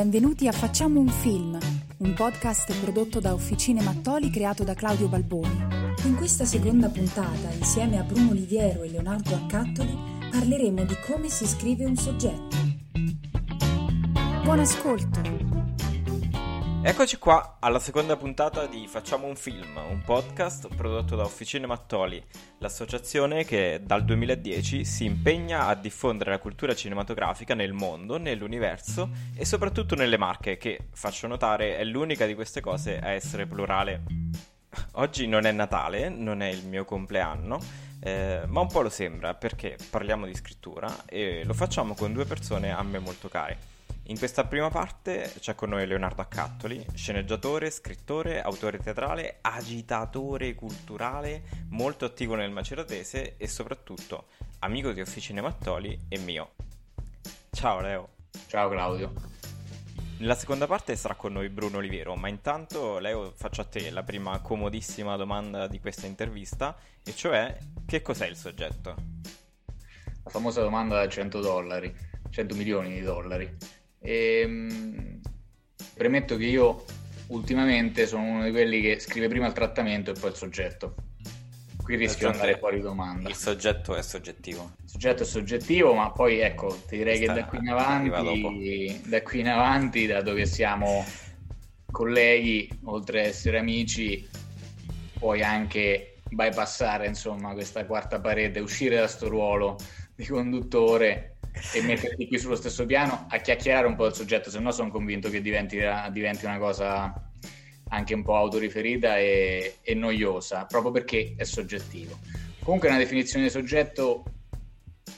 Benvenuti a Facciamo un film, un podcast prodotto da Officine Mattoli creato da Claudio Balboni. In questa seconda puntata, insieme a Bruno Oliviero e Leonardo Accattoli, parleremo di come si scrive un soggetto. Buon ascolto! Eccoci qua alla seconda puntata di Facciamo un film, un podcast prodotto da Officine Mattoli, l'associazione che dal 2010 si impegna a diffondere la cultura cinematografica nel mondo, nell'universo e soprattutto nelle Marche, che, faccio notare, è l'unica di queste cose a essere plurale. Oggi non è Natale, non è il mio compleanno, eh, ma un po' lo sembra perché parliamo di scrittura e lo facciamo con due persone a me molto care. In questa prima parte c'è con noi Leonardo Accattoli, sceneggiatore, scrittore, autore teatrale, agitatore culturale, molto attivo nel maceratese e soprattutto amico di Officine Mattoli e mio. Ciao Leo. Ciao Claudio. Nella seconda parte sarà con noi Bruno Oliviero, ma intanto Leo faccio a te la prima comodissima domanda di questa intervista, e cioè che cos'è il soggetto? La famosa domanda da 100 dollari, 100 milioni di dollari. E, mh, premetto che io ultimamente sono uno di quelli che scrive prima il trattamento e poi il soggetto. Qui rischio di andare fuori domanda. Il soggetto è soggettivo. Il soggetto è soggettivo, ma poi ecco, ti direi Questa che da qui in avanti, da qui in avanti, dato che siamo colleghi, oltre ad essere amici, puoi anche bypassare insomma questa quarta parete, uscire da sto ruolo di conduttore e metterti qui sullo stesso piano a chiacchierare un po' del soggetto, se no sono convinto che diventi, diventi una cosa anche un po' autoriferita e, e noiosa, proprio perché è soggettivo. Comunque una definizione di soggetto,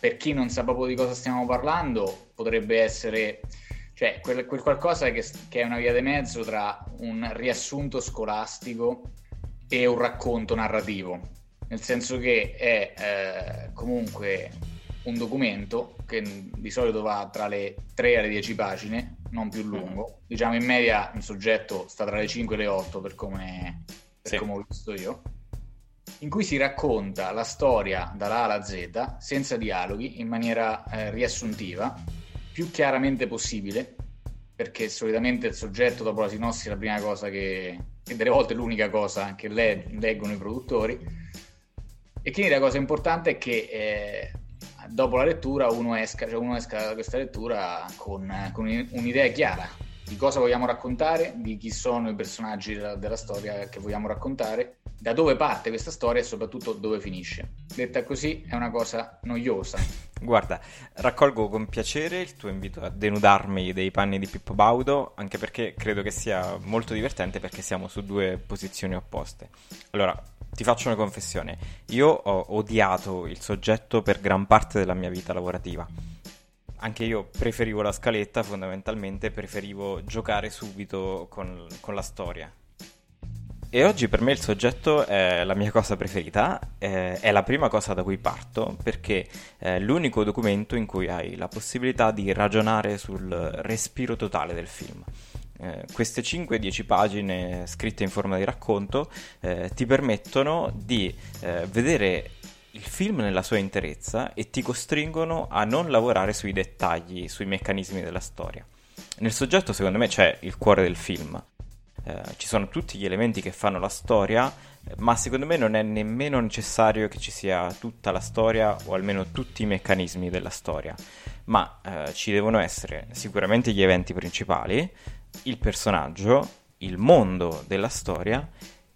per chi non sa proprio di cosa stiamo parlando, potrebbe essere cioè, quel, quel qualcosa che, che, è una via di mezzo tra un riassunto scolastico e un racconto narrativo, nel senso che è eh, comunque un documento che di solito va tra le 3 e le 10 pagine, non più lungo. Mm. Diciamo in media un soggetto sta tra le 5 e le 8 per come, per sì. come ho visto io, in cui si racconta la storia dalla A alla Z senza dialoghi, in maniera eh, riassuntiva, più chiaramente possibile, perché solitamente il soggetto dopo la sinossi è la prima cosa che, e delle volte l'unica cosa che le, leggono i produttori. E quindi la cosa importante è che eh, dopo la lettura uno esca, cioè uno esca da questa lettura con, con, un'idea chiara di cosa vogliamo raccontare, di chi sono i personaggi della, della, storia che vogliamo raccontare, da dove parte questa storia e soprattutto dove finisce. Detta così è una cosa noiosa. Guarda, raccolgo con piacere il tuo invito a denudarmi dei panni di Pippo Baudo, anche perché credo che sia molto divertente perché siamo su due posizioni opposte. Allora, ti faccio una confessione. Io ho odiato il soggetto per gran parte della mia vita lavorativa. Anche io preferivo la scaletta, fondamentalmente preferivo giocare subito con, con la storia. E oggi per me il soggetto è la mia cosa preferita, è la prima cosa da cui parto, perché è l'unico documento in cui hai la possibilità di ragionare sul respiro totale del film eh, queste 5-10 pagine scritte in forma di racconto eh, ti permettono di eh, vedere il film nella sua interezza e ti costringono a non lavorare sui dettagli, sui meccanismi della storia. Nel soggetto, secondo me, c'è il cuore del film. Eh, ci sono tutti gli elementi che fanno la storia, ma secondo me non è nemmeno necessario che ci sia tutta la storia o almeno tutti i meccanismi della storia, ma eh, ci devono essere sicuramente gli eventi principali, il personaggio, il mondo della storia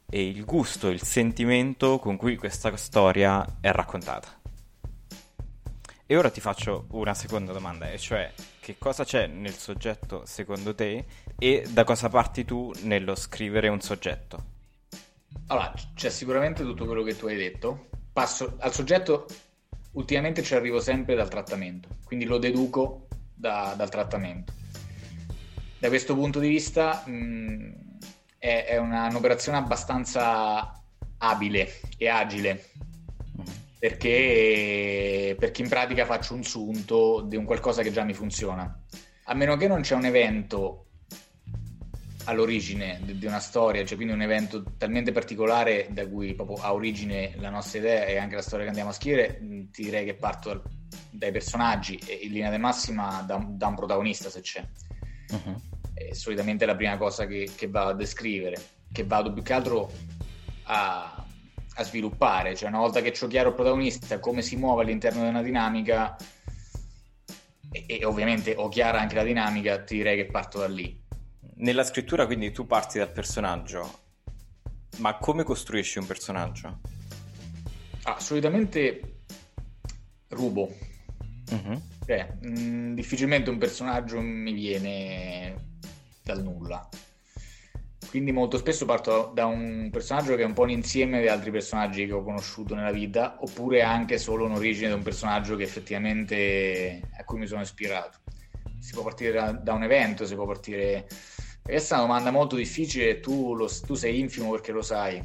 e il gusto, il sentimento con cui questa storia è raccontata. E ora ti faccio una seconda domanda, e cioè che cosa c'è nel soggetto secondo te e da cosa parti tu nello scrivere un soggetto? Allora, c'è sicuramente tutto quello che tu hai detto. Passo al soggetto, ultimamente ci arrivo sempre dal trattamento, quindi lo deduco da, dal trattamento. Da questo punto di vista mh, è, è una, un'operazione abbastanza abile e agile perché, perché in pratica faccio un sunto di un qualcosa che già mi funziona. A meno che non c'è un evento all'origine di una storia, cioè quindi un evento talmente particolare da cui proprio ha origine la nostra idea e anche la storia che andiamo a scrivere, ti direi che parto dai personaggi e in linea di massima da, da un protagonista se c'è. Uh-huh. È solitamente la prima cosa che, che, vado a descrivere, che vado più che altro a, a sviluppare, cioè una volta che ho chiaro il protagonista, come si muove all'interno di una dinamica e, e ovviamente ho chiara anche la dinamica, ti direi che parto da lì nella scrittura quindi tu parti dal personaggio, ma come costruisci un personaggio? Ah, solitamente rubo. Uh-huh. Cioè, mh, mm, difficilmente un personaggio mi viene dal nulla. Quindi molto spesso parto da un personaggio che è un po' un insieme di altri personaggi che ho conosciuto nella vita, oppure anche solo un'origine di un personaggio che effettivamente a cui mi sono ispirato. Si può partire da, da un evento, si può partire questa è una domanda molto difficile tu, lo, tu sei infimo perché lo sai.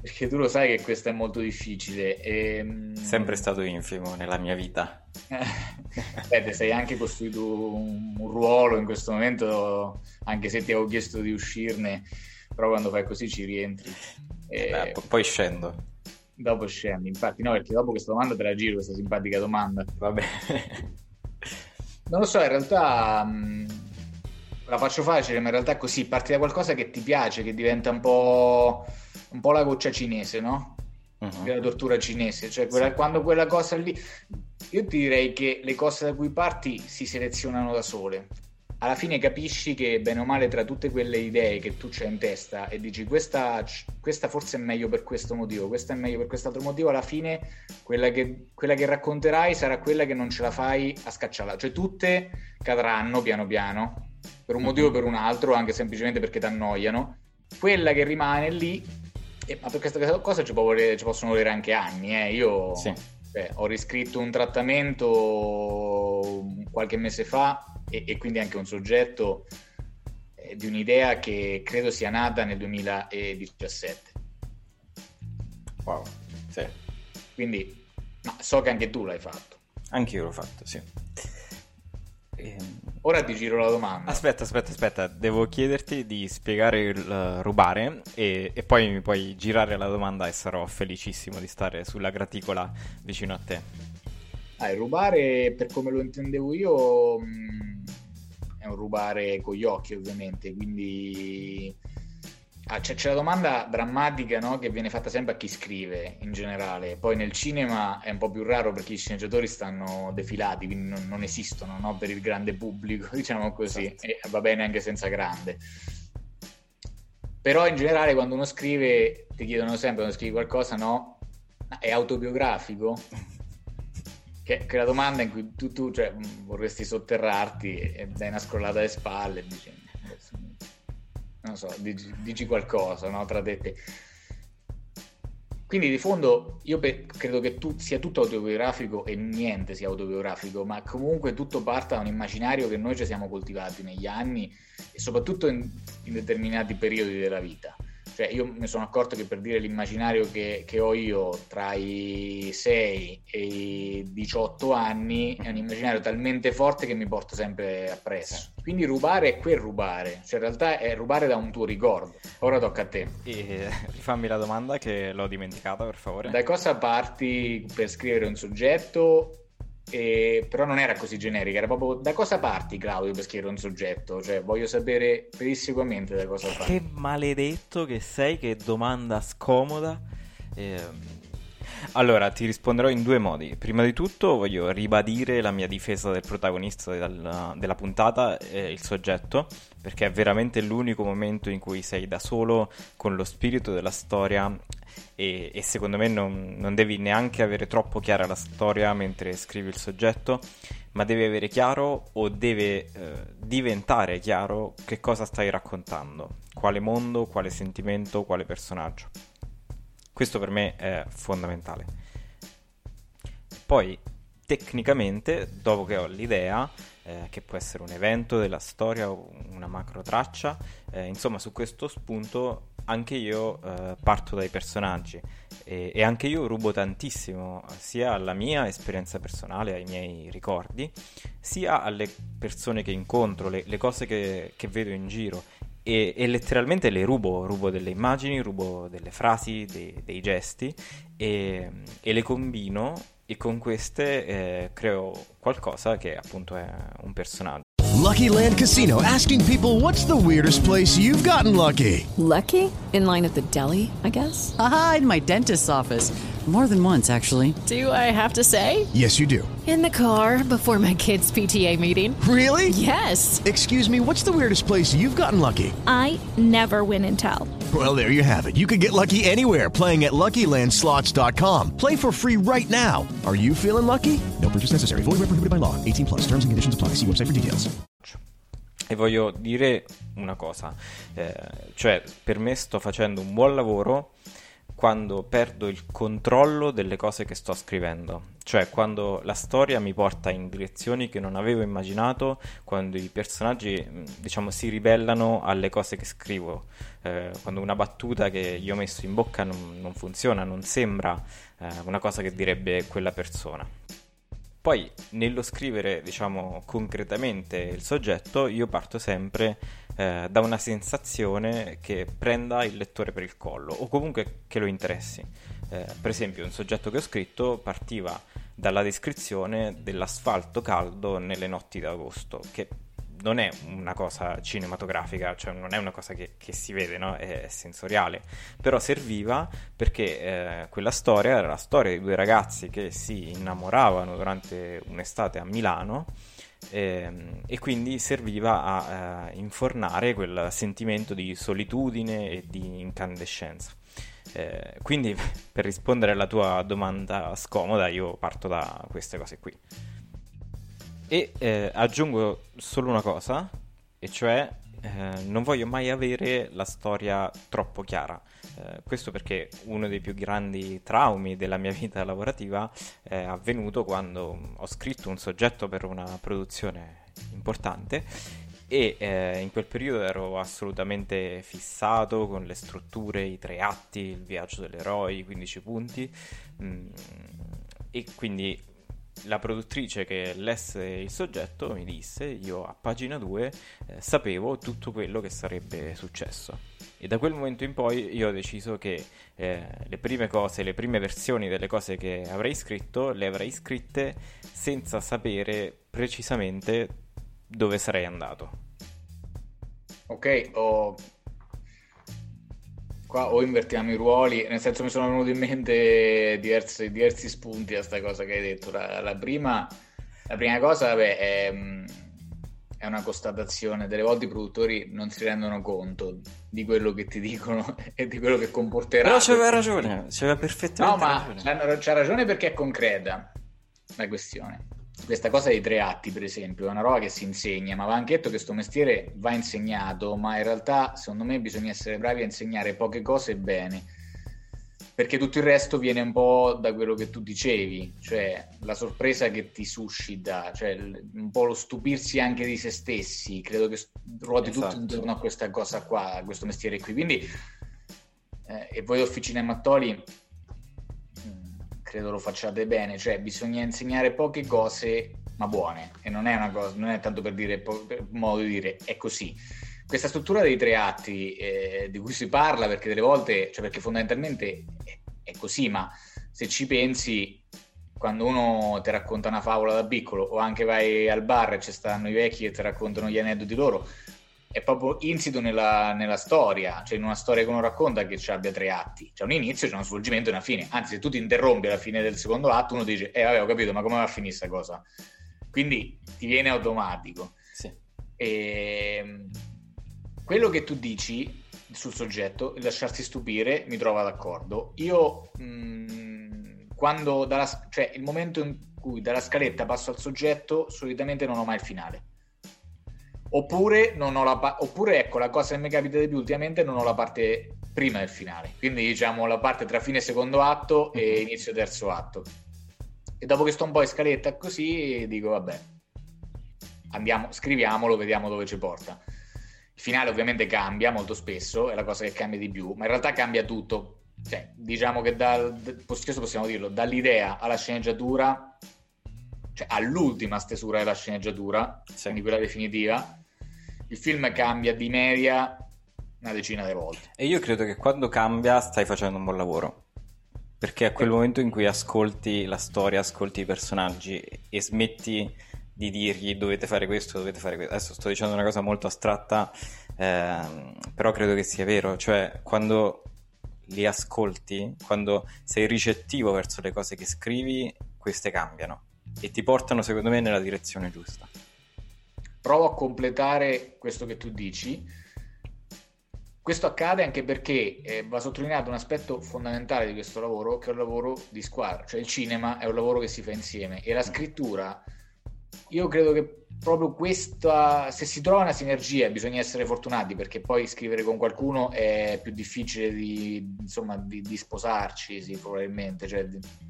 Perché tu lo sai che questo è molto difficile. E... Ehm, Sempre stato infimo nella mia vita. Beh, ti sei anche costruito un, un, ruolo in questo momento, anche se ti avevo chiesto di uscirne, però quando fai così ci rientri. E... Beh, poi scendo. Dopo scendi, infatti, no, perché dopo questa domanda te la giro, questa simpatica domanda. Va bene. non lo so, in realtà... Mh la faccio facile, ma in realtà è così, parti da qualcosa che ti piace, che diventa un po', un po la goccia cinese, no? Uh-huh. La tortura cinese, cioè quella, sì. quando quella cosa lì... Io ti direi che le cose da cui parti si selezionano da sole. Alla fine capisci che bene o male tra tutte quelle idee che tu c'hai in testa e dici questa, questa forse è meglio per questo motivo, questa è meglio per quest'altro motivo, alla fine quella che, quella che racconterai sarà quella che non ce la fai a scacciarla. Cioè tutte cadranno piano piano per un motivo o per un altro, anche semplicemente perché ti annoiano. Quella che rimane lì, eh, ma per questa cosa ci, volere, ci, possono volere anche anni. Eh. Io sì. beh, ho riscritto un trattamento qualche mese fa e, e quindi anche un soggetto eh, di un'idea che credo sia nata nel 2017. Wow, sì. Quindi, ma so che anche tu l'hai fatto. Anch'io l'ho fatto, sì. Ehm, Ora ti giro la domanda. Aspetta, aspetta, aspetta, devo chiederti di spiegare il uh, rubare e, e, poi mi puoi girare la domanda e sarò felicissimo di stare sulla graticola vicino a te. Ah, il rubare, per come lo intendevo io, mm, è un rubare con gli occhi ovviamente, quindi Ah, c'è, c'è, la domanda drammatica no? che viene fatta sempre a chi scrive in generale, poi nel cinema è un po' più raro perché i sceneggiatori stanno defilati, quindi non, non esistono no? per il grande pubblico, diciamo così, esatto. e va bene anche senza grande. Però in generale quando uno scrive ti chiedono sempre quando scrivi qualcosa, no? È autobiografico? Che, che è la domanda in cui tu, tu cioè, vorresti sotterrarti e dai una scrollata alle spalle e dici non so, dici, dici qualcosa no, tra te e te. Quindi di fondo io pe- credo che tu, sia tutto autobiografico e niente sia autobiografico, ma comunque tutto parta da un immaginario che noi ci siamo coltivati negli anni e soprattutto in, in determinati periodi della vita. Cioè, io mi sono accorto che per dire l'immaginario che, che, ho io tra i 6 e i 18 anni è un immaginario talmente forte che mi porta sempre appresso. Quindi rubare è quel rubare, cioè in realtà è rubare da un tuo ricordo. Ora tocca a te. E rifammi la domanda che l'ho dimenticata, per favore. Da cosa parti per scrivere un soggetto e, però non era così generica, era proprio da cosa parti Claudio per scrivere un soggetto? Cioè voglio sapere pedissequamente da cosa parti. Che maledetto che sei, che domanda scomoda. Eh, Allora, ti risponderò in due modi. Prima di tutto voglio ribadire la mia difesa del protagonista della, della puntata, eh, il soggetto, perché è veramente l'unico momento in cui sei da solo con lo spirito della storia e, e secondo me non, non, devi neanche avere troppo chiara la storia mentre scrivi il soggetto, ma devi avere chiaro o deve eh, diventare chiaro che cosa stai raccontando, quale mondo, quale sentimento, quale personaggio. Questo per me è fondamentale. Poi, tecnicamente, dopo che ho l'idea, eh, che può essere un evento della storia o una macro traccia, eh, insomma, su questo spunto anche io eh, parto dai personaggi e, e, anche io rubo tantissimo sia alla mia esperienza personale, ai miei ricordi, sia alle persone che incontro, le, le cose che, che vedo in giro e, e, letteralmente le rubo, rubo delle immagini, rubo delle frasi, dei, dei gesti e, e, le combino e con queste eh, creo qualcosa che appunto è un personaggio. Lucky Land Casino asking people what's the weirdest place you've gotten lucky? Lucky? In line at the deli, I guess. Aha, in my dentist's office. More than once, actually. Do I have to say? Yes, you do. In the car before my kids' PTA meeting. Really? Yes. Excuse me, what's the weirdest place you've gotten lucky? I never win and tell. Well, there you have it. You can get lucky anywhere playing at LuckyLandSlots.com. Play for free right now. Are you feeling lucky? No purchase necessary. Void where prohibited by law. 18 plus. Terms and conditions apply. See website for details. E voglio dire una cosa, eh, cioè per me sto facendo un buon lavoro quando perdo il controllo delle cose che sto scrivendo, cioè quando la storia mi porta in direzioni che non avevo immaginato, quando i personaggi diciamo si ribellano alle cose che scrivo, eh, quando una battuta che io ho messo in bocca non, non funziona, non sembra eh, una cosa che direbbe quella persona. Poi nello scrivere, diciamo, concretamente il soggetto, io parto sempre eh, da una sensazione che prenda il lettore per il collo o comunque che lo interessi. Eh, per esempio, un soggetto che ho scritto partiva dalla descrizione dell'asfalto caldo nelle notti d'agosto, che non è una cosa cinematografica, cioè non è una cosa che, che si vede, no? è, sensoriale, però serviva perché eh, quella storia era la storia di due ragazzi che si innamoravano durante un'estate a Milano eh, e quindi serviva a eh, infornare quel sentimento di solitudine e di incandescenza. Eh, quindi per rispondere alla tua domanda scomoda io parto da queste cose qui. E eh, aggiungo solo una cosa, e cioè eh, non voglio mai avere la storia troppo chiara. Eh, questo perché uno dei più grandi traumi della mia vita lavorativa è avvenuto quando ho scritto un soggetto per una produzione importante e eh, in quel periodo ero assolutamente fissato con le strutture, i tre atti, il viaggio dell'eroe, i 15 punti mm, e quindi la produttrice che lesse il soggetto mi disse, io a pagina 2 eh, sapevo tutto quello che sarebbe successo. E da quel momento in poi io ho deciso che eh, le prime cose, le prime versioni delle cose che avrei scritto, le avrei scritte senza sapere precisamente dove sarei andato. Ok, ho Qua o invertiamo i ruoli, nel senso mi sono venuti in mente diversi, diversi spunti a questa cosa che hai detto. La, la, prima, la prima, cosa vabbè, è, è, una constatazione, delle volte i produttori non si rendono conto di quello che ti dicono e di quello che comporterà. Però c'aveva ragione, c'aveva perfettamente no, ragione. Ma c'ha ragione perché è concreta la questione questa cosa dei tre atti, per esempio, è una roba che si insegna, ma va anche detto che questo mestiere va insegnato, ma in realtà secondo me bisogna essere bravi a insegnare poche cose bene, perché tutto il resto viene un po' da quello che tu dicevi, cioè la sorpresa che ti suscita, cioè un po' lo stupirsi anche di se stessi, credo che ruoti esatto. tutto intorno a questa cosa qua, a questo mestiere qui. Quindi, eh, e voi Officina Mattoli credo lo facciate bene, cioè bisogna insegnare poche cose ma buone e non è una cosa, non è tanto per dire, per modo di dire, è così. Questa struttura dei tre atti eh, di cui si parla perché delle volte, cioè perché fondamentalmente è, è così, ma se ci pensi quando uno ti racconta una favola da piccolo o anche vai al bar e ci stanno i vecchi e ti raccontano gli aneddoti loro, è proprio insito nella, nella, storia, cioè in una storia che uno racconta che ci abbia tre atti. C'è un inizio, c'è uno svolgimento e una fine. Anzi, se tu ti interrompi alla fine del secondo atto, uno dice, eh vabbè, ho capito, ma come va a finire questa cosa? Quindi ti viene automatico. Sì. E... Quello che tu dici sul soggetto, lasciarsi stupire, mi trova d'accordo. Io, mh, mm, quando dalla, cioè il momento in cui dalla scaletta passo al soggetto, solitamente non ho mai il finale. Oppure, non ho la oppure ecco, la cosa che mi capita di più ultimamente, non ho la parte prima del finale. Quindi diciamo la parte tra fine secondo atto e mhm. inizio terzo atto. E dopo che sto un po' in scaletta così, dico vabbè, andiamo, scriviamolo, vediamo dove ci porta. Il finale ovviamente cambia molto spesso, è la cosa che cambia di più, ma in realtà cambia tutto. Cioè, diciamo che dal, questo possiamo dirlo, dall'idea alla sceneggiatura, cioè all'ultima stesura della sceneggiatura, sì. quindi quella definitiva, il film cambia di media una decina di volte. E io credo che quando cambia stai facendo un buon lavoro. Perché è quel momento in cui ascolti la storia, ascolti i personaggi e smetti di dirgli dovete fare questo, dovete fare questo. Adesso sto dicendo una cosa molto astratta, ehm, però credo che sia vero. Cioè, quando li ascolti, quando sei ricettivo verso le cose che scrivi, queste cambiano e ti portano, secondo me, nella direzione giusta provo a completare questo che tu dici. Questo accade anche perché eh, va sottolineato un aspetto fondamentale di questo lavoro, che è un lavoro di squadra, cioè il cinema è un lavoro che si fa insieme e la scrittura, io credo che proprio questa, se si trova una sinergia, bisogna essere fortunati perché poi scrivere con qualcuno è più difficile di, insomma, di, di sposarci, sì, probabilmente. Cioè,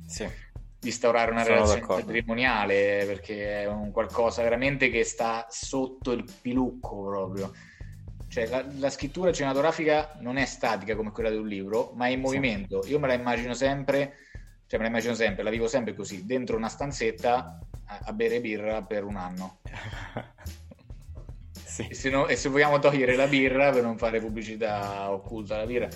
sì instaurare una Sono relazione d'accordo. patrimoniale perché è un qualcosa veramente che sta sotto il pilucco proprio. Cioè, la, la, scrittura cinematografica non è statica come quella di un libro, ma è in movimento. Io me la immagino sempre, cioè me la immagino sempre, la vivo sempre così, dentro una stanzetta a, a bere birra per un anno. sì. e, se no, e se vogliamo togliere la birra per non fare pubblicità occulta alla birra,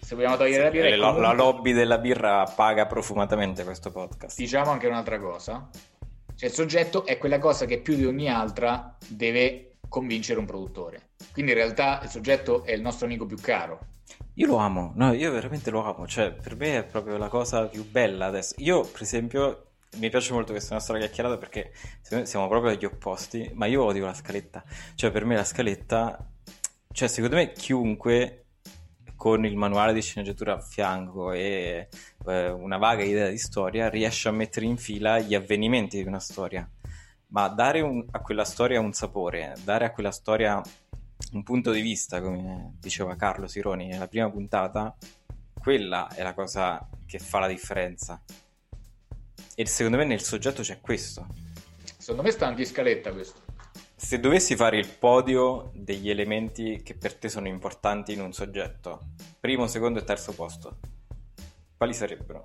se vogliamo togliere sì, la birra... Comunque... la lobby della birra paga profumatamente questo podcast. Diciamo anche un'altra cosa. Cioè il soggetto è quella cosa che più di ogni altra deve convincere un produttore. Quindi in realtà il soggetto è il nostro amico più caro. Io lo amo, no, io veramente lo amo, cioè per me è proprio la cosa più bella adesso. Io, per esempio, mi piace molto questa nostra chiacchierata perché siamo proprio agli opposti, ma io odio la scaletta. Cioè per me la scaletta, cioè secondo me chiunque con il manuale di sceneggiatura a fianco e eh, una vaga idea di storia, riesce a mettere in fila gli avvenimenti di una storia. Ma dare un, a quella storia un sapore, dare a quella storia un punto di vista, come diceva Carlo Sironi nella prima puntata, quella è la cosa che fa la differenza. E secondo me nel soggetto c'è questo. Secondo me sta anche in scaletta questo. Se dovessi fare il podio degli elementi che per te sono importanti in un soggetto, primo, secondo e terzo posto, quali sarebbero?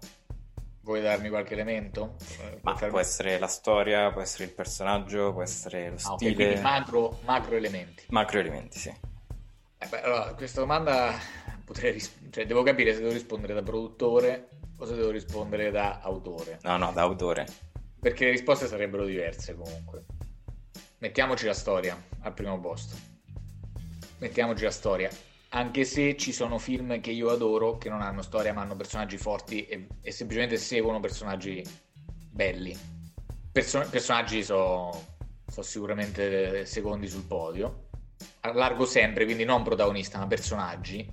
Vuoi darmi qualche elemento? Ma può essere la storia, può essere il personaggio, può essere lo ah, stile. Okay, macro, macro, elementi. Macro elementi, sì. Eh beh, allora, questa domanda potrei ris- cioè, devo capire se devo rispondere da produttore o se devo rispondere da autore. No, no, da autore. Perché le risposte sarebbero diverse comunque. Mettiamoci la storia al primo posto. Mettiamoci la storia. Anche se ci sono film che io adoro che non hanno storia ma hanno personaggi forti e, e semplicemente seguono personaggi belli. Perso- personaggi sono so sicuramente secondi sul podio. Allargo sempre, quindi non protagonista, ma personaggi.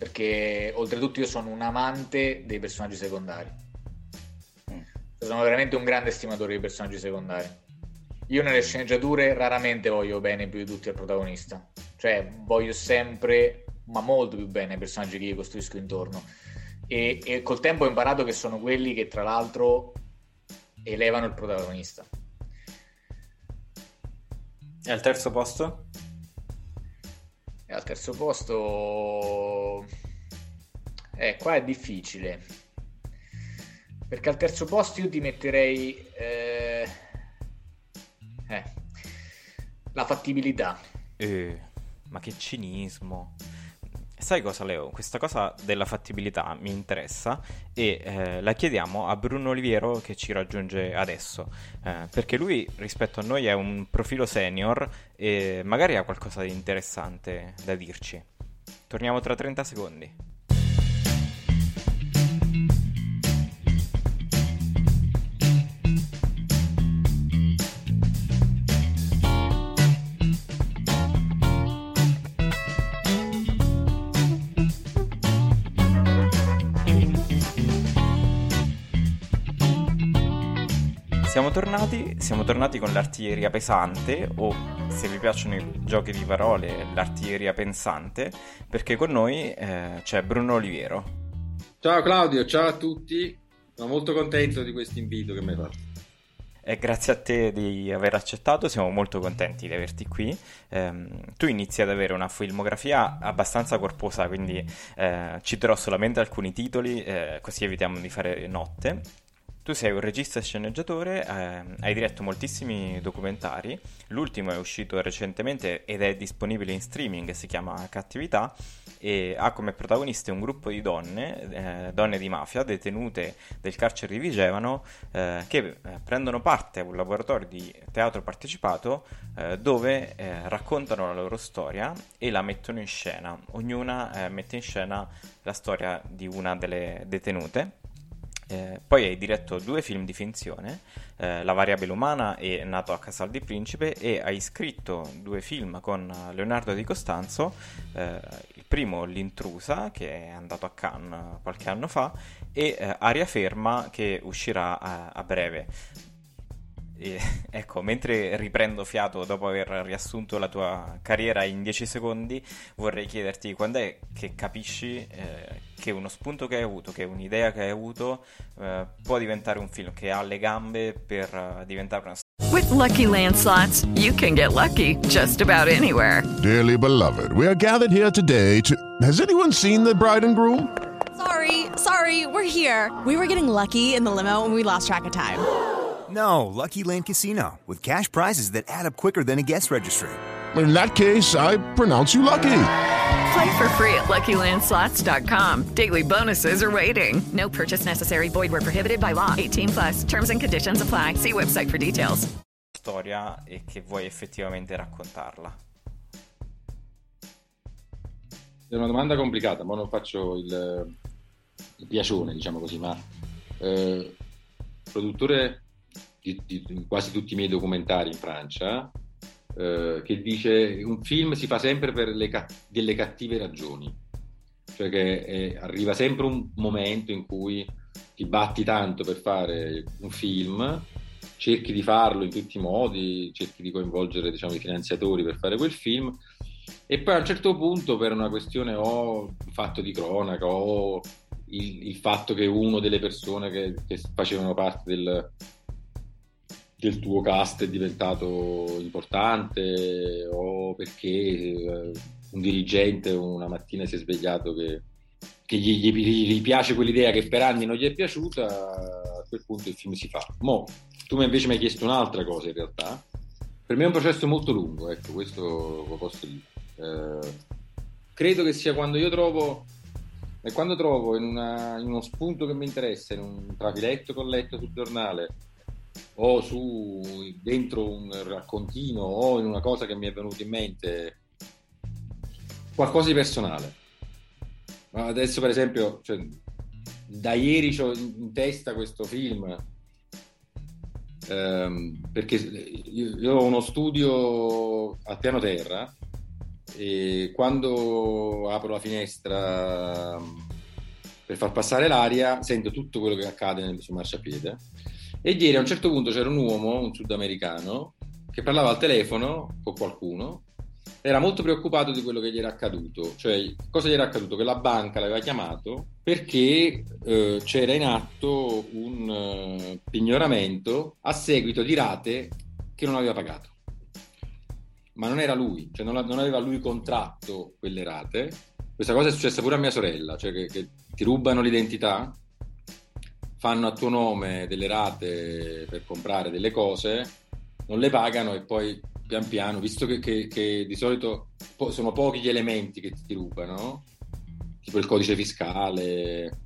Perché oltretutto io sono un amante dei personaggi secondari. Mm. Sono veramente un grande stimatore dei personaggi secondari io nelle sceneggiature raramente voglio bene più di tutti al protagonista. Cioè, voglio sempre, ma molto più bene, i personaggi che io costruisco intorno. E, e col tempo ho imparato che sono quelli che, tra l'altro, elevano il protagonista. E al terzo posto? E al terzo posto... Eh, qua è difficile. Perché al terzo posto io ti metterei... Eh eh. La fattibilità. Eh, ma che cinismo. Sai cosa Leo? Questa cosa della fattibilità mi interessa e eh, la chiediamo a Bruno Oliviero che ci raggiunge adesso, eh, perché lui rispetto a noi è un profilo senior e magari ha qualcosa di interessante da dirci. Torniamo tra 30 secondi. Siamo tornati, siamo tornati con l'artiglieria pesante o se vi piacciono i giochi di parole l'artiglieria pensante perché con noi eh, c'è Bruno Oliviero. Ciao Claudio, ciao a tutti, sono molto contento di questo invito che mi hai fatto. E grazie a te di aver accettato, siamo molto contenti di averti qui. Eh, tu inizi ad avere una filmografia abbastanza corposa, quindi eh, citerò solamente alcuni titoli, eh, così evitiamo di fare notte. Tu sei un regista e sceneggiatore, eh, hai diretto moltissimi documentari, l'ultimo è uscito recentemente ed è disponibile in streaming, si chiama Cattività e ha come protagoniste un gruppo di donne, eh, donne di mafia, detenute del carcere di Vigevano, eh, che eh, prendono parte a un laboratorio di teatro partecipato eh, dove eh, raccontano la loro storia e la mettono in scena. Ognuna mette in scena la storia di una delle detenute eh, poi hai diretto due film di finzione, eh, La variabile umana e Nato a Casal di Principe, e hai scritto due film con Leonardo Di Costanzo, eh, il primo L'intrusa, che è andato a Cannes qualche anno fa, e eh, Aria ferma, che uscirà a, a breve. E, ecco, mentre riprendo fiato dopo aver riassunto la tua carriera in 10 secondi, vorrei chiederti quando è che capisci eh, che uno spunto che hai avuto, che un'idea che hai avuto, eh, può diventare un film che ha le gambe per uh, diventare una With lucky landslots, you can get lucky just about anywhere. Dearly beloved, we are gathered here today to. Has anyone seen the bride and groom? Sorry, sorry, we're here. We were getting lucky in the limo and we lost track of time. No, Lucky Land Casino, with cash prizes that add up quicker than a guest registry. In that case, I pronounce you lucky. Play for free at LuckyLandSlots.com. Daily bonuses are waiting. No purchase necessary. Void where prohibited by law. 18 plus. Terms and conditions apply. See website for details. Storia e che vuoi effettivamente raccontarla. È una domanda complicata, ma non faccio il, il piacione, diciamo così, ma eh, produttore di, di, quasi tutti i miei documentari in Francia, eh, che dice un film si fa sempre per ca- delle cattive ragioni, cioè che è, arriva sempre un momento in cui ti batti tanto per fare un film, cerchi di farlo in tutti i modi, cerchi di coinvolgere diciamo, i finanziatori per fare quel film e poi a un certo punto per una questione o fatto di cronaca o il, il fatto che uno delle persone che, che facevano parte del, del tuo cast è diventato importante o perché eh, un dirigente una mattina si è svegliato che, che gli, gli, gli, piace quell'idea che per anni non gli è piaciuta, a quel punto il film si fa. Mo, tu invece mi hai chiesto un'altra cosa in realtà. Per me è un processo molto lungo, ecco, questo lo posso dire. Eh, credo che sia quando io trovo e quando trovo in, una, in uno spunto che mi interessa, in un trafiletto che ho letto sul giornale, o su, dentro un raccontino o in una cosa che mi è venuta in mente qualcosa di personale. Adesso, per esempio, cioè, da ieri ho in testa questo film ehm, perché io, io, ho uno studio al piano terra e quando apro la finestra per far passare l'aria sento tutto quello che accade sul marciapiede e ieri a un certo punto c'era un uomo, un sudamericano, che parlava al telefono con qualcuno, era molto preoccupato di quello che gli era accaduto. Cioè, cosa gli era accaduto? Che la banca l'aveva chiamato perché eh, c'era in atto un eh, pignoramento a seguito di rate che non aveva pagato. Ma non era lui, cioè non, non aveva lui contratto quelle rate. Questa cosa è successa pure a mia sorella, cioè che, che ti rubano l'identità fanno a tuo nome delle rate per comprare delle cose, non le pagano e poi pian piano, visto che, che, che di solito po- sono pochi gli elementi che ti rubano, tipo il codice fiscale.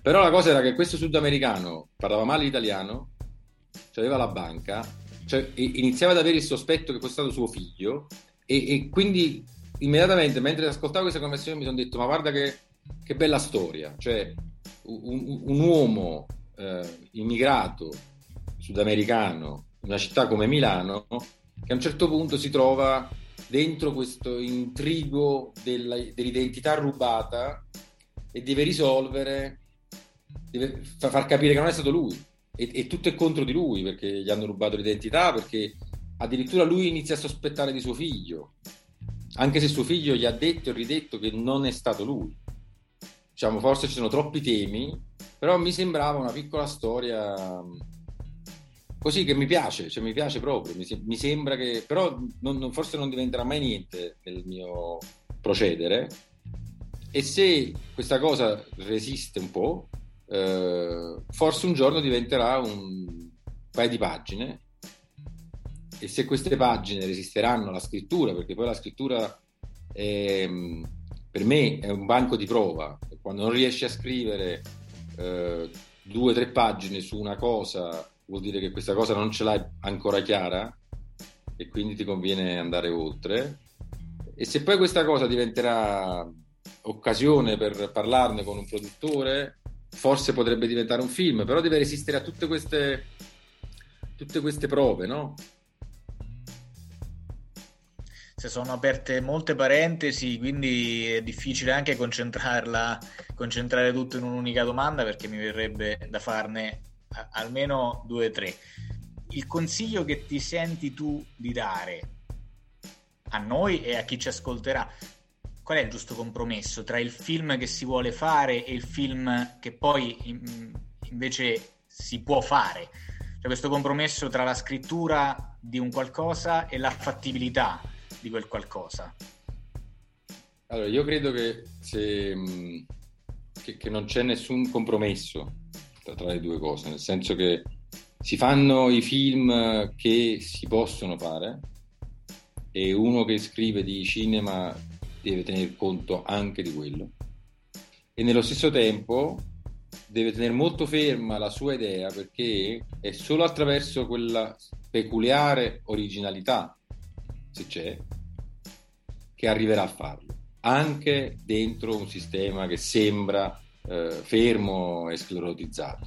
Però la cosa era che questo sudamericano parlava male l'italiano, aveva la banca, cioè iniziava ad avere il sospetto che fosse stato suo figlio e, e quindi immediatamente mentre ascoltavo questa conversazione mi sono detto ma guarda che, che bella storia, cioè un, un uomo eh, immigrato sudamericano in una città come Milano che a un certo punto si trova dentro questo intrigo della, dell'identità rubata e deve risolvere, deve far capire che non è stato lui e, e tutto è contro di lui perché gli hanno rubato l'identità, perché addirittura lui inizia a sospettare di suo figlio, anche se suo figlio gli ha detto e ridetto che non è stato lui. Diciamo, forse ci sono troppi temi, però mi sembrava una piccola storia così che mi piace, cioè mi piace proprio, mi, mi sembra che però non, non, forse non diventerà mai niente nel mio procedere. E se questa cosa resiste un po', eh, forse un giorno diventerà un paio di pagine. E se queste pagine resisteranno alla scrittura, perché poi la scrittura è, per me è un banco di prova, quando non riesci a scrivere eh, due o tre pagine su una cosa vuol dire che questa cosa non ce l'hai ancora chiara e quindi ti conviene andare oltre. E se poi questa cosa diventerà occasione per parlarne con un produttore, forse potrebbe diventare un film, però deve resistere a tutte queste, tutte queste prove, no? Se sono aperte molte parentesi, quindi è difficile anche concentrarla, concentrare tutto in un'unica domanda perché mi verrebbe da farne almeno due o tre. Il consiglio che ti senti tu di dare a noi e a chi ci ascolterà, qual è il giusto compromesso tra il film che si vuole fare e il film che poi invece si può fare? Cioè questo compromesso tra la scrittura di un qualcosa e la fattibilità di quel qualcosa. Allora, io credo che, se, che, che non c'è nessun compromesso tra le due cose, nel senso che si fanno i film che si possono fare e uno che scrive di cinema deve tener conto anche di quello e nello stesso tempo deve tenere molto ferma la sua idea perché è solo attraverso quella peculiare originalità, se c'è, che arriverà a farlo, anche dentro un sistema che sembra eh, fermo e sclerotizzato,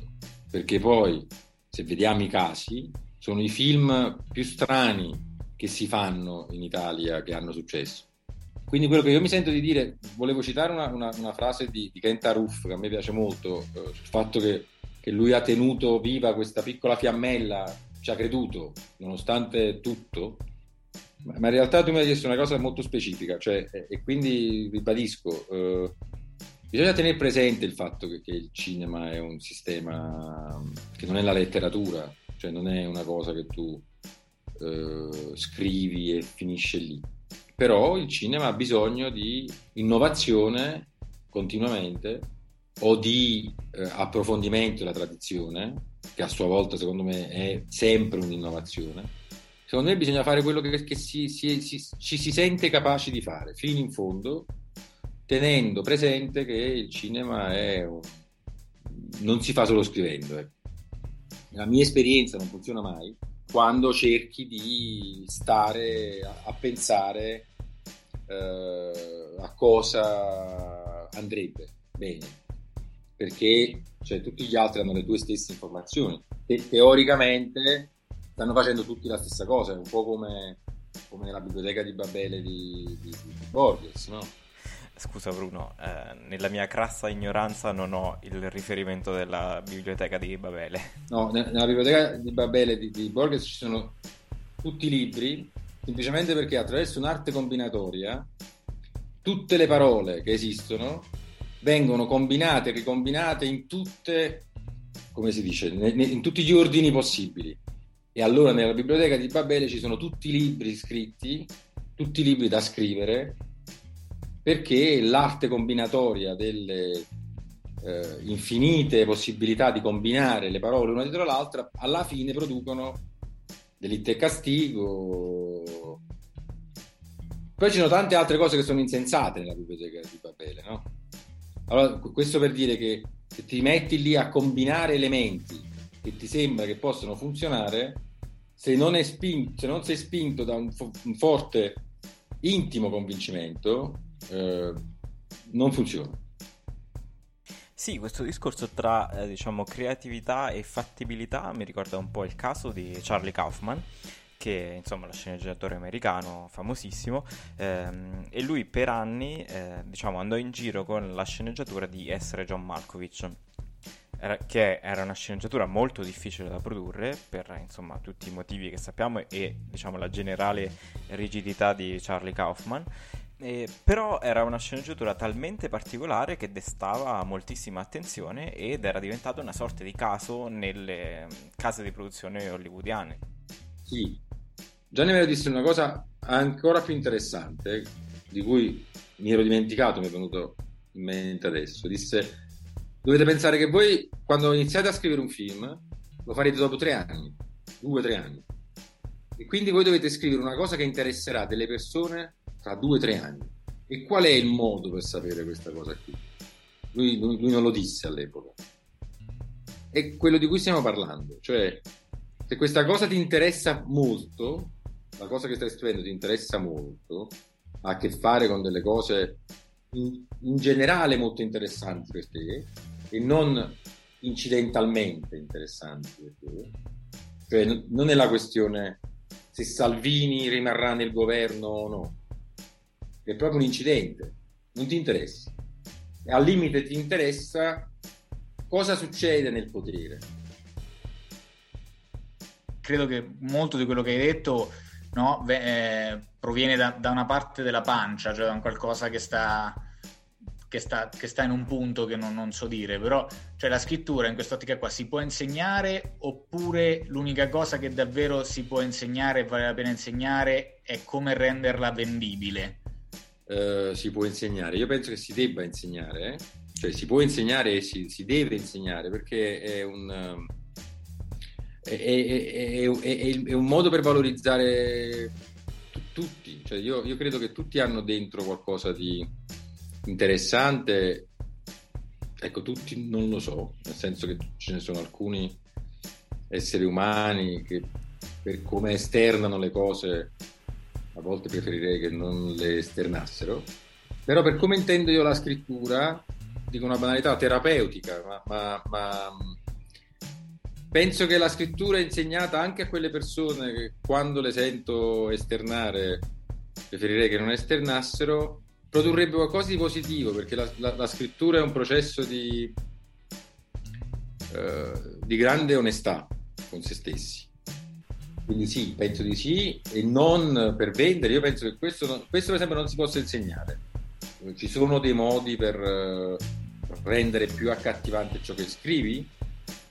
perché poi se vediamo i casi sono i film più strani che si fanno in Italia che hanno successo. Quindi quello che io mi sento di dire, volevo citare una, una, una frase di, di Kent Aruf che a me piace molto, eh, sul fatto che, che lui ha tenuto viva questa piccola fiammella, ci ha creduto nonostante tutto, ma, in realtà tu mi hai chiesto una cosa molto specifica, cioè, e, quindi ribadisco, eh, Bisogna tenere presente il fatto che, che, il cinema è un sistema che non è la letteratura, cioè non è una cosa che tu eh, scrivi e finisce lì. Però il cinema ha bisogno di innovazione continuamente o di eh, approfondimento della tradizione, che a sua volta secondo me è sempre un'innovazione. Secondo me bisogna fare quello che, che si, si, si, ci si sente capaci di fare fino in fondo tenendo presente che il cinema un... non si fa solo scrivendo. Eh. La mia esperienza non funziona mai quando cerchi di stare a, a pensare eh, a cosa andrebbe bene, perché cioè, tutti gli altri hanno le tue stesse informazioni e teoricamente stanno facendo tutti la stessa cosa, è un po' come, come nella biblioteca di Babele di, di, di Borges, no? Scusa Bruno, eh, nella mia crassa ignoranza non ho il riferimento della biblioteca di Babele. No, nella biblioteca di Babele di, di Borges ci sono tutti i libri, semplicemente perché attraverso un'arte combinatoria tutte le parole che esistono vengono combinate e ricombinate in tutte, come si dice, in tutti gli ordini possibili. E allora nella biblioteca di Babele ci sono tutti i libri scritti, tutti i libri da scrivere perché l'arte combinatoria delle eh, infinite possibilità di combinare le parole una dietro l'altra alla fine producono delitto e castigo. Poi ci sono tante altre cose che sono insensate nella biblioteca di Babele, no? Allora, questo per dire che se ti metti lì a combinare elementi che ti sembra che possono funzionare, se non, spinto, se non sei spinto da un, fo- un forte intimo convincimento, eh, non funziona. Sì, questo discorso tra eh, diciamo creatività e fattibilità mi ricorda un po' il caso di Charlie Kaufman, che insomma lo sceneggiatore americano famosissimo, ehm, e lui per anni eh, diciamo, andò in giro con la sceneggiatura di Essere John Malkovich. Era, che era una sceneggiatura molto difficile da produrre per insomma tutti i motivi che sappiamo e diciamo la generale rigidità di Charlie Kaufman eh, però era una sceneggiatura talmente particolare che destava moltissima attenzione ed era diventata una sorta di caso nelle case di produzione hollywoodiane. Sì, Gianni Mero disse una cosa ancora più interessante, di cui mi ero dimenticato, mi è venuto in mente adesso. Disse, dovete pensare che voi quando iniziate a scrivere un film lo farete dopo tre anni, due o tre anni. E quindi voi dovete scrivere una cosa che interesserà delle persone tra due o tre anni. E qual è il modo per sapere questa cosa qui? Lui, lui, lui non lo disse all'epoca. È quello di cui stiamo parlando, cioè se questa cosa ti interessa molto, la cosa che stai scrivendo ti interessa molto, ha a che fare con delle cose in, in generale molto interessanti per te e non incidentalmente interessanti per te, cioè non è la questione se Salvini rimarrà nel governo o no, è proprio un incidente, non ti interessa. Al limite ti interessa cosa succede nel potere. Credo che molto di quello che hai detto no, eh, proviene da, da, una parte della pancia, cioè da un qualcosa che sta, che sta, che sta in un punto che non, non, so dire, però cioè la scrittura in quest'ottica qua si può insegnare oppure l'unica cosa che davvero si può insegnare e vale la pena insegnare è come renderla vendibile? Eh, si può insegnare. Io penso che si debba insegnare, eh? cioè si può insegnare e si, si deve insegnare perché è un, è, è, è, un modo per valorizzare t- tutti. Cioè io, io credo che tutti hanno dentro qualcosa di interessante. Ecco, tutti non lo so, nel senso che ce ne sono alcuni esseri umani che per come esternano le cose a volte preferirei che non le esternassero, però per come intendo io la scrittura, dico una banalità terapeutica, ma, ma, ma penso che la scrittura è insegnata anche a quelle persone che quando le sento esternare preferirei che non esternassero, produrrebbe qualcosa di positivo, perché la, la, la scrittura è un processo di, eh, di grande onestà con se stessi. Quindi sì, penso di sì, e non per vendere. Io penso che questo, questo per esempio non si possa insegnare. Ci sono dei modi per eh, rendere più accattivante ciò che scrivi,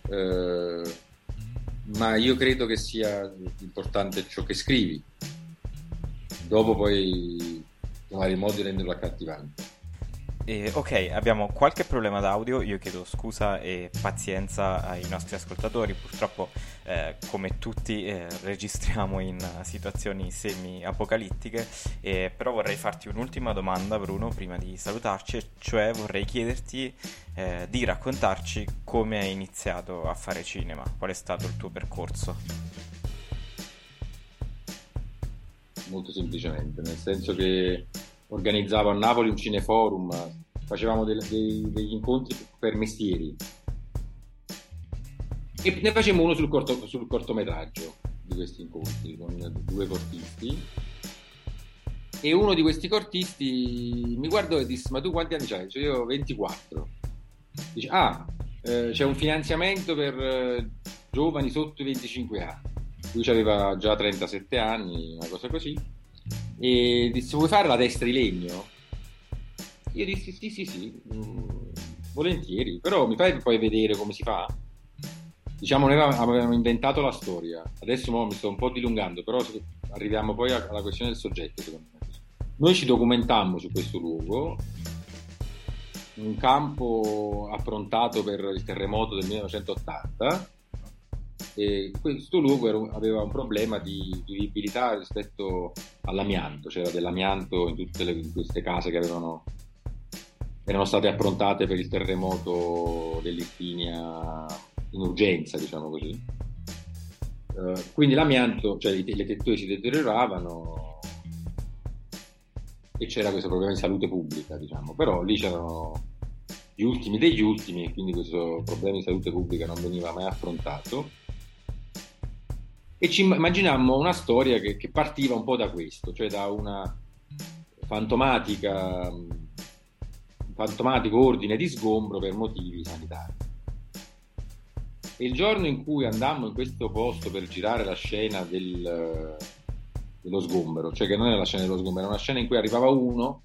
eh, ma io credo che sia importante ciò che scrivi. Dopo poi trovare il modo di renderlo accattivante. Eh, ok, abbiamo qualche problema d'audio, io chiedo scusa e pazienza ai nostri ascoltatori, purtroppo eh, come tutti eh, registriamo in situazioni semi-apocalittiche, però vorrei farti un'ultima domanda Bruno prima di salutarci, cioè vorrei chiederti eh, di raccontarci come hai iniziato a fare cinema, qual è stato il tuo percorso. Molto semplicemente, nel senso che organizzavo a Napoli un cineforum, facevamo dei, dei, degli incontri per mestieri. E ne facevamo uno sul, corto, sul cortometraggio di questi incontri con due cortisti. E uno di questi cortisti mi guardò e disse ma tu quanti anni hai? Cioè, io ho 24 dice ah eh, c'è un finanziamento per eh, giovani sotto i 25 anni lui aveva già 37 anni una cosa così e disse vuoi fare la testa di legno? Io dissi sì sì sì, mh, mm, volentieri, però mi fai poi vedere come si fa? Diciamo noi avevamo inventato la storia, adesso mi sto un po' dilungando, però arriviamo poi alla questione del soggetto secondo me. Noi ci documentammo su questo luogo, un campo approntato per il terremoto del 1980 e questo luogo era, aveva un problema di vivibilità rispetto all'amianto, c'era dell'amianto in tutte le, in queste case che avevano erano state approntate per il terremoto dell'Irpinia in urgenza, diciamo così. Uh, quindi l'amianto, cioè le tettoie si deterioravano e c'era questo problema di salute pubblica, diciamo, però lì c'erano gli ultimi degli ultimi e quindi questo problema di salute pubblica non veniva mai affrontato e ci immaginammo una storia che, che partiva un po' da questo, cioè da una fantomatica fantomatico ordine di sgombro per motivi sanitari. E il giorno in cui andammo in questo posto per girare la scena del, dello sgombero, cioè che non era la scena dello sgombero, era una scena in cui arrivava uno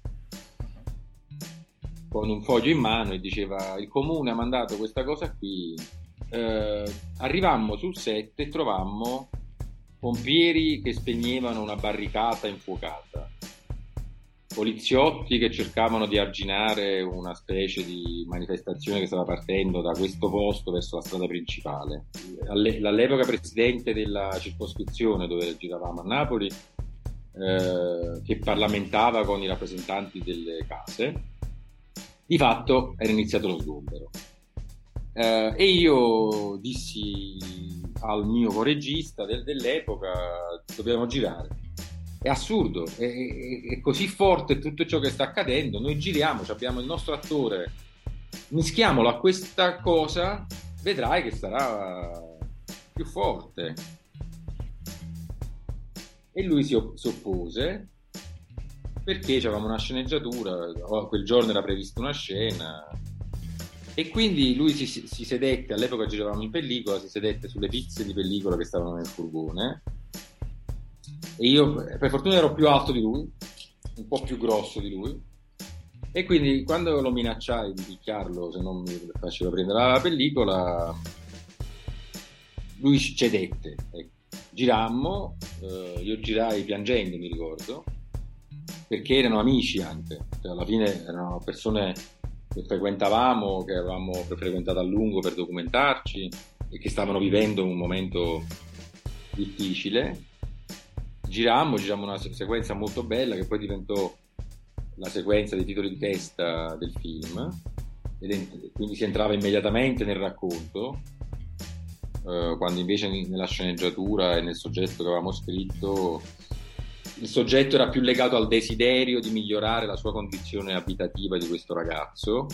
con un foglio in mano e diceva il comune ha mandato questa cosa qui. Eh, arrivammo sul set e trovammo pompieri che spegnevano una barricata infuocata poliziotti che cercavano di arginare una specie di manifestazione che stava partendo da questo posto verso la strada principale. All'epoca presidente della circoscrizione dove giravamo a Napoli, eh, che parlamentava con i rappresentanti delle case, di fatto era iniziato lo sgombero. Eh, e io dissi al mio coregista del, dell'epoca dobbiamo girare è assurdo, è, è, è, così forte tutto ciò che sta accadendo. Noi giriamo, abbiamo il nostro attore, mischiamolo a questa cosa, vedrai che sarà più forte. E lui si, si oppose perché avevamo una sceneggiatura, quel giorno era prevista una scena. E quindi lui si, si sedette, all'epoca giravamo in pellicola, si sedette sulle pizze di pellicola che stavano nel furgone e io per fortuna ero più alto di lui, un po' più grosso di lui. E quindi quando lo minacciai di picchiarlo se non mi faceva prendere la pellicola, lui cedette. Girammo, eh, io girai piangendo, mi ricordo, perché erano amici anche. Cioè, alla fine erano persone che frequentavamo, che avevamo frequentato a lungo per documentarci e che stavano vivendo un momento difficile. Girammo, girammo una sequenza molto bella che poi diventò la sequenza dei titoli di testa del film, ed quindi si entrava immediatamente nel racconto, eh, quando invece nella sceneggiatura e nel soggetto che avevamo scritto il soggetto era più legato al desiderio di migliorare la sua condizione abitativa di questo ragazzo,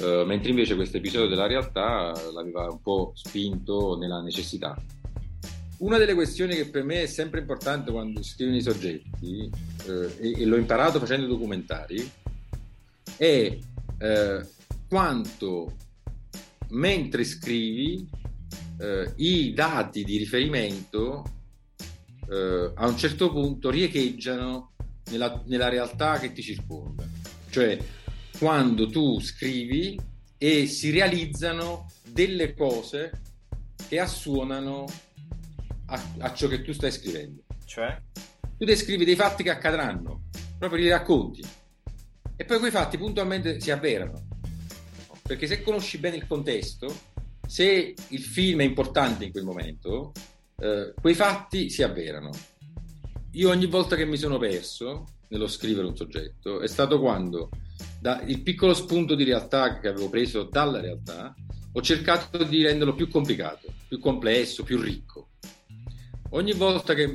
eh, mentre invece questo episodio della realtà l'aveva un po' spinto nella necessità. Una delle questioni che per me è sempre importante quando scrivo i soggetti, eh, e, e, l'ho imparato facendo documentari, è eh, quanto mentre scrivi eh, i dati di riferimento eh, a un certo punto riecheggiano nella, nella realtà che ti circonda. Cioè, quando tu scrivi e si realizzano delle cose che assuonano a, a ciò che tu stai scrivendo. Cioè? Tu descrivi dei fatti che accadranno, proprio li racconti. E poi quei fatti puntualmente si avverano. Perché se conosci bene il contesto, se il film è importante in quel momento, eh, quei fatti si avverano. Io ogni volta che mi sono perso nello scrivere un soggetto è stato quando da il piccolo spunto di realtà che avevo preso dalla realtà ho cercato di renderlo più complicato, più complesso, più ricco. Ogni volta che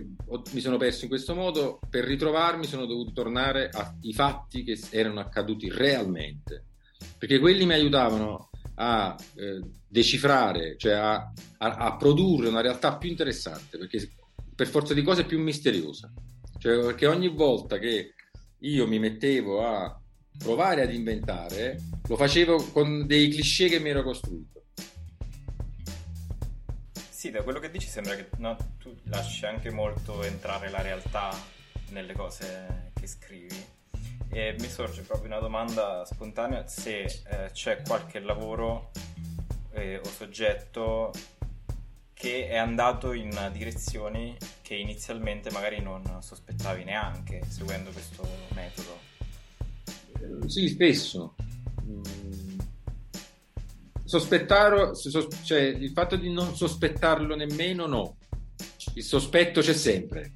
mi sono perso in questo modo, per ritrovarmi sono dovuto tornare ai fatti che erano accaduti realmente, perché quelli mi aiutavano a eh, decifrare, cioè a, a, a, produrre una realtà più interessante, perché per forza di cose più misteriosa. Cioè, perché ogni volta che io mi mettevo a provare ad inventare, lo facevo con dei cliché che mi ero costruito. Sì, da quello che dici sembra che no, tu lasci anche molto entrare la realtà nelle cose che scrivi. E mi sorge proprio una domanda spontanea se eh, c'è qualche lavoro eh, o soggetto che è andato in direzioni che inizialmente magari non sospettavi neanche seguendo questo metodo. Sì, spesso sospettarlo, cioè il fatto di non sospettarlo nemmeno, no. Il sospetto c'è sempre,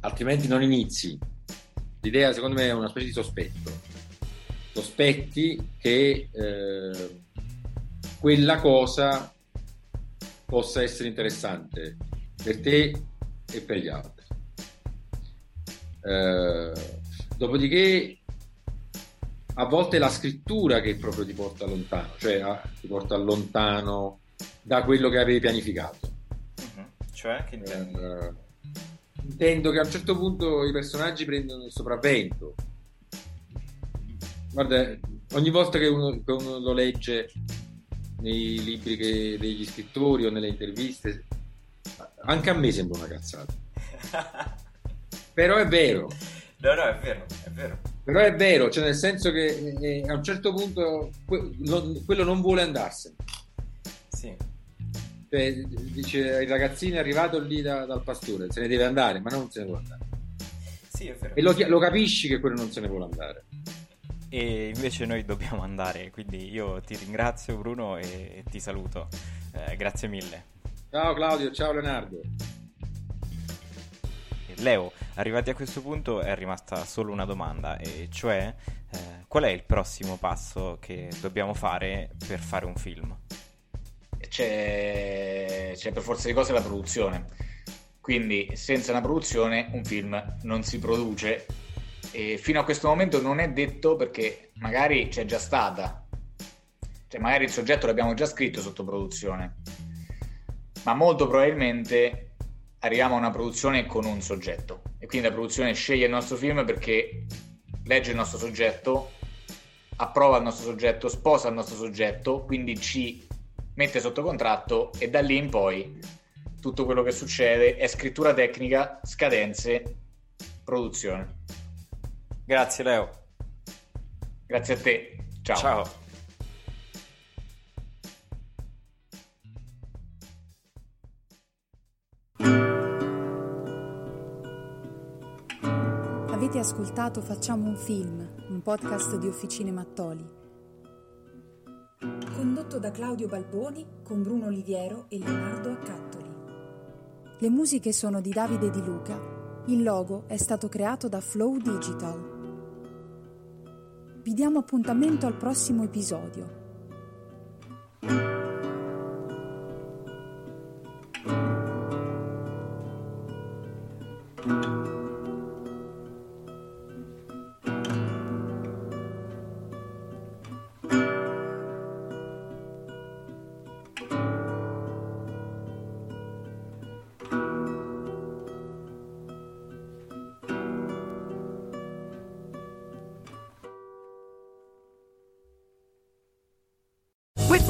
altrimenti non inizi. L'idea, secondo me, è una specie di sospetto. sospetti che eh, quella cosa possa essere interessante per te e per gli altri. Eh, dopodiché a volte è la scrittura che proprio ti porta lontano, cioè a, ti porta lontano da quello che avevi pianificato. Uh-huh. Cioè, che intendi? Eh, intendo che a un certo punto i personaggi prendono il sopravvento. Guarda, ogni volta che uno, che uno lo legge nei libri che, degli scrittori o nelle interviste, anche a me sembra una cazzata. Però è vero. No, no, è vero, è vero. Però è vero, cioè nel senso che eh, a un certo punto que- non, quello non vuole andarsene. Sì. Cioè, dice il ragazzino è arrivato lì da, dal pastore, se ne deve andare, ma non se ne vuole andare. Sì, è vero. E lo, lo capisci che quello non se ne vuole andare. E invece noi dobbiamo andare, quindi io ti ringrazio Bruno e ti saluto. Eh, grazie mille. Ciao Claudio, ciao Leonardo. Leo, arrivati a questo punto è rimasta solo una domanda, e cioè eh, qual è il prossimo passo che dobbiamo fare per fare un film? C'è, c'è per forza di cose la produzione, quindi senza una produzione un film non si produce e fino a questo momento non è detto perché magari c'è già stata, cioè magari il soggetto l'abbiamo già scritto sotto produzione, ma molto probabilmente arriviamo a una produzione con un soggetto. E quindi la produzione sceglie il nostro film perché legge il nostro soggetto, approva il nostro soggetto, sposa il nostro soggetto, quindi ci mette sotto contratto e da lì in poi tutto quello che succede è scrittura tecnica, scadenze, produzione. Grazie Leo. Grazie a te. Ciao. Ciao. Avete ascoltato Facciamo un film, un podcast di Officine Mattoli. Condotto da Claudio Balboni con Bruno Oliviero e Leonardo Accattoli. Le musiche sono di Davide Di Luca. Il logo è stato creato da Flow Digital. Vi diamo appuntamento al prossimo episodio.